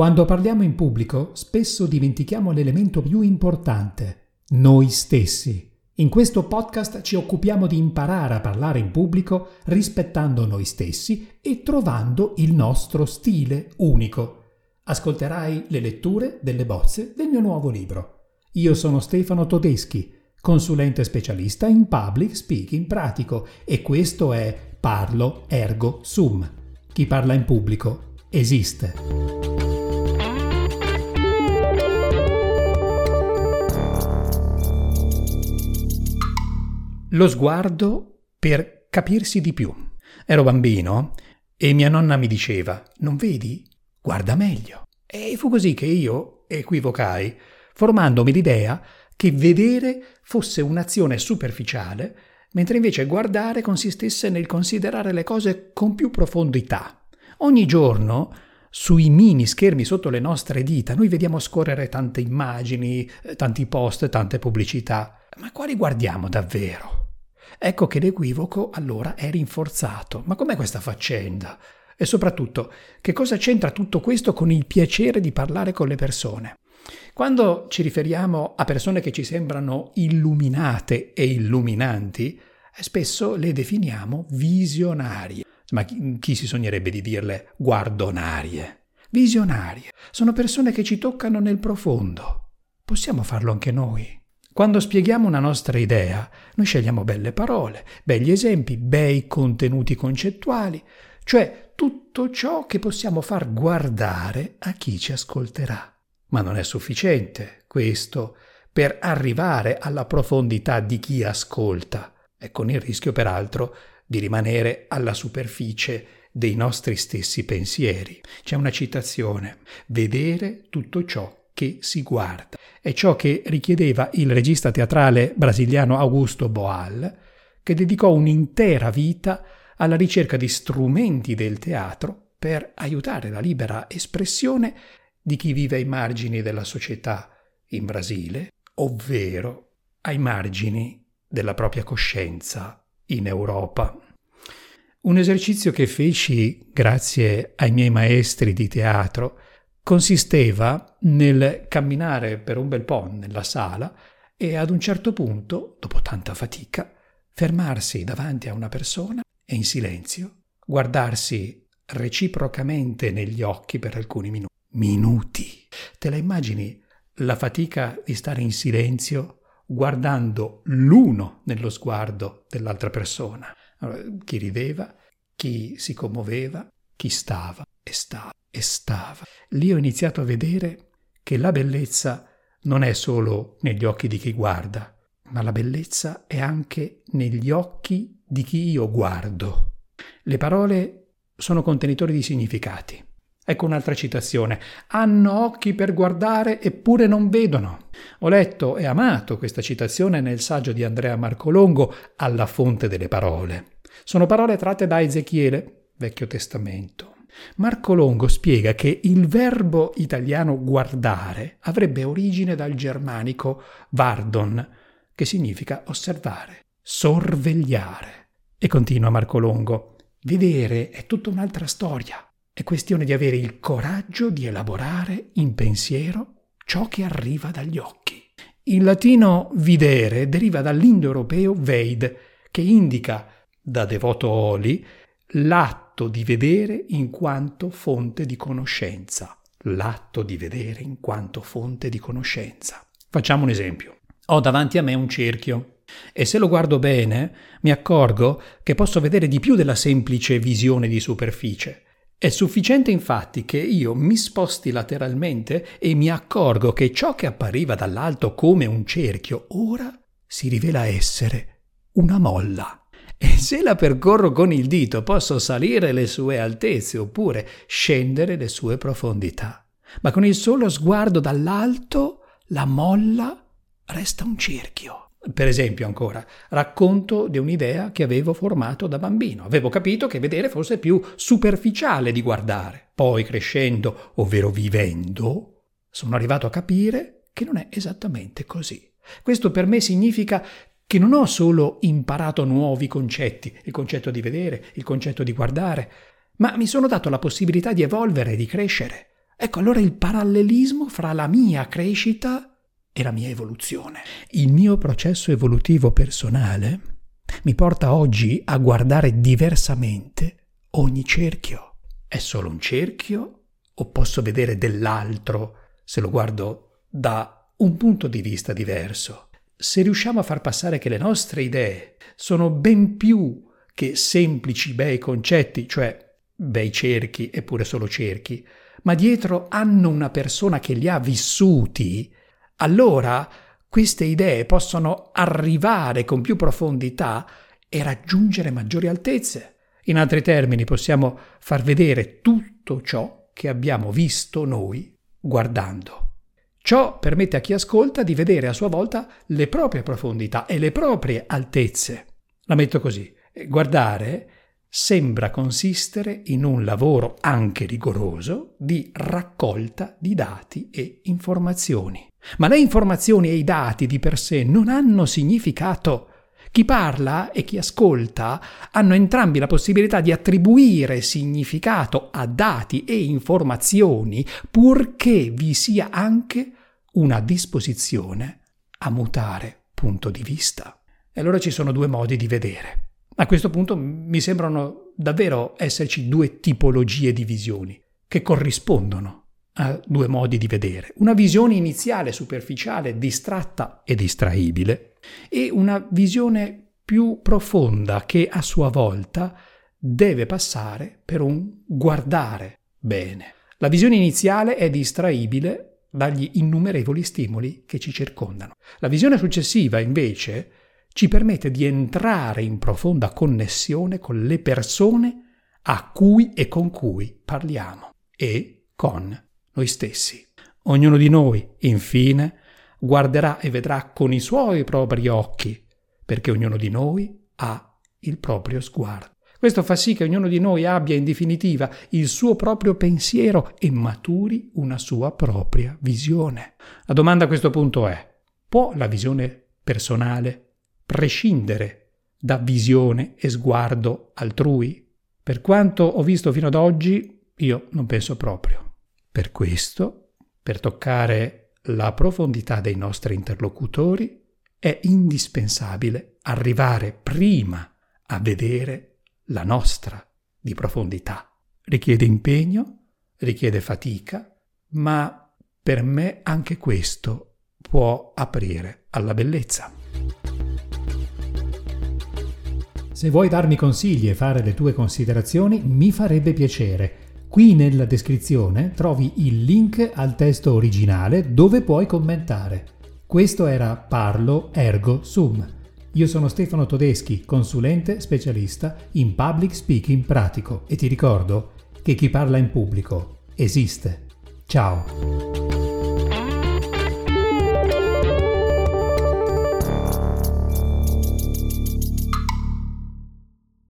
Quando parliamo in pubblico, spesso dimentichiamo l'elemento più importante, noi stessi. In questo podcast ci occupiamo di imparare a parlare in pubblico rispettando noi stessi e trovando il nostro stile unico. Ascolterai le letture delle bozze del mio nuovo libro. Io sono Stefano Todeschi, consulente specialista in public speaking pratico e questo è Parlo Ergo Sum. Chi parla in pubblico esiste. Lo sguardo per capirsi di più. Ero bambino e mia nonna mi diceva, non vedi? Guarda meglio. E fu così che io equivocai, formandomi l'idea che vedere fosse un'azione superficiale, mentre invece guardare consistesse nel considerare le cose con più profondità. Ogni giorno, sui mini schermi sotto le nostre dita, noi vediamo scorrere tante immagini, tanti post, tante pubblicità. Ma quali guardiamo davvero? Ecco che l'equivoco allora è rinforzato. Ma com'è questa faccenda? E soprattutto, che cosa c'entra tutto questo con il piacere di parlare con le persone? Quando ci riferiamo a persone che ci sembrano illuminate e illuminanti, eh, spesso le definiamo visionarie. Ma chi, chi si sognerebbe di dirle guardonarie? Visionarie. Sono persone che ci toccano nel profondo. Possiamo farlo anche noi. Quando spieghiamo una nostra idea, noi scegliamo belle parole, begli esempi, bei contenuti concettuali, cioè tutto ciò che possiamo far guardare a chi ci ascolterà. Ma non è sufficiente questo per arrivare alla profondità di chi ascolta, e con il rischio peraltro di rimanere alla superficie dei nostri stessi pensieri. C'è una citazione, vedere tutto ciò che si guarda. È ciò che richiedeva il regista teatrale brasiliano Augusto Boal, che dedicò un'intera vita alla ricerca di strumenti del teatro per aiutare la libera espressione di chi vive ai margini della società in Brasile, ovvero ai margini della propria coscienza in Europa. Un esercizio che feci grazie ai miei maestri di teatro consisteva nel camminare per un bel po' nella sala e ad un certo punto, dopo tanta fatica, fermarsi davanti a una persona e in silenzio guardarsi reciprocamente negli occhi per alcuni minuti. Minuti. Te la immagini la fatica di stare in silenzio guardando l'uno nello sguardo dell'altra persona? Allora, chi rideva, chi si commuoveva, chi stava e stava e stava. Lì ho iniziato a vedere che la bellezza non è solo negli occhi di chi guarda, ma la bellezza è anche negli occhi di chi io guardo. Le parole sono contenitori di significati. Ecco un'altra citazione. Hanno occhi per guardare eppure non vedono. Ho letto e amato questa citazione nel saggio di Andrea Marcolongo, Alla fonte delle parole. Sono parole tratte da Ezechiele, Vecchio Testamento. Marco Longo spiega che il verbo italiano guardare avrebbe origine dal germanico vardon, che significa osservare, sorvegliare. E continua Marco Longo, vedere è tutta un'altra storia. È questione di avere il coraggio di elaborare in pensiero ciò che arriva dagli occhi. Il latino videre deriva dall'indoeuropeo veid, che indica, da devoto oli, l'atto l'atto di vedere in quanto fonte di conoscenza. L'atto di vedere in quanto fonte di conoscenza. Facciamo un esempio. Ho davanti a me un cerchio e se lo guardo bene mi accorgo che posso vedere di più della semplice visione di superficie. È sufficiente infatti che io mi sposti lateralmente e mi accorgo che ciò che appariva dall'alto come un cerchio ora si rivela essere una molla. E se la percorro con il dito posso salire le sue altezze oppure scendere le sue profondità. Ma con il solo sguardo dall'alto la molla resta un cerchio. Per esempio, ancora, racconto di un'idea che avevo formato da bambino. Avevo capito che vedere fosse più superficiale di guardare. Poi, crescendo, ovvero vivendo, sono arrivato a capire che non è esattamente così. Questo per me significa che non ho solo imparato nuovi concetti, il concetto di vedere, il concetto di guardare, ma mi sono dato la possibilità di evolvere di crescere. Ecco allora il parallelismo fra la mia crescita e la mia evoluzione. Il mio processo evolutivo personale mi porta oggi a guardare diversamente ogni cerchio. È solo un cerchio o posso vedere dell'altro se lo guardo da un punto di vista diverso? Se riusciamo a far passare che le nostre idee sono ben più che semplici bei concetti, cioè bei cerchi eppure solo cerchi, ma dietro hanno una persona che li ha vissuti, allora queste idee possono arrivare con più profondità e raggiungere maggiori altezze. In altri termini possiamo far vedere tutto ciò che abbiamo visto noi guardando. Ciò permette a chi ascolta di vedere a sua volta le proprie profondità e le proprie altezze. La metto così. Guardare sembra consistere in un lavoro anche rigoroso di raccolta di dati e informazioni. Ma le informazioni e i dati di per sé non hanno significato. Chi parla e chi ascolta hanno entrambi la possibilità di attribuire significato a dati e informazioni purché vi sia anche una disposizione a mutare punto di vista. E allora ci sono due modi di vedere. A questo punto mi sembrano davvero esserci due tipologie di visioni che corrispondono a due modi di vedere. Una visione iniziale, superficiale, distratta e distraibile e una visione più profonda che a sua volta deve passare per un guardare bene. La visione iniziale è distraibile dagli innumerevoli stimoli che ci circondano. La visione successiva, invece, ci permette di entrare in profonda connessione con le persone a cui e con cui parliamo e con noi stessi. Ognuno di noi, infine, guarderà e vedrà con i suoi propri occhi, perché ognuno di noi ha il proprio sguardo. Questo fa sì che ognuno di noi abbia in definitiva il suo proprio pensiero e maturi una sua propria visione. La domanda a questo punto è, può la visione personale prescindere da visione e sguardo altrui? Per quanto ho visto fino ad oggi, io non penso proprio. Per questo, per toccare la profondità dei nostri interlocutori, è indispensabile arrivare prima a vedere la nostra di profondità. Richiede impegno, richiede fatica, ma per me anche questo può aprire alla bellezza. Se vuoi darmi consigli e fare le tue considerazioni, mi farebbe piacere. Qui nella descrizione trovi il link al testo originale dove puoi commentare. Questo era Parlo Ergo Sum. Io sono Stefano Todeschi, consulente specialista in public speaking pratico e ti ricordo che chi parla in pubblico esiste. Ciao!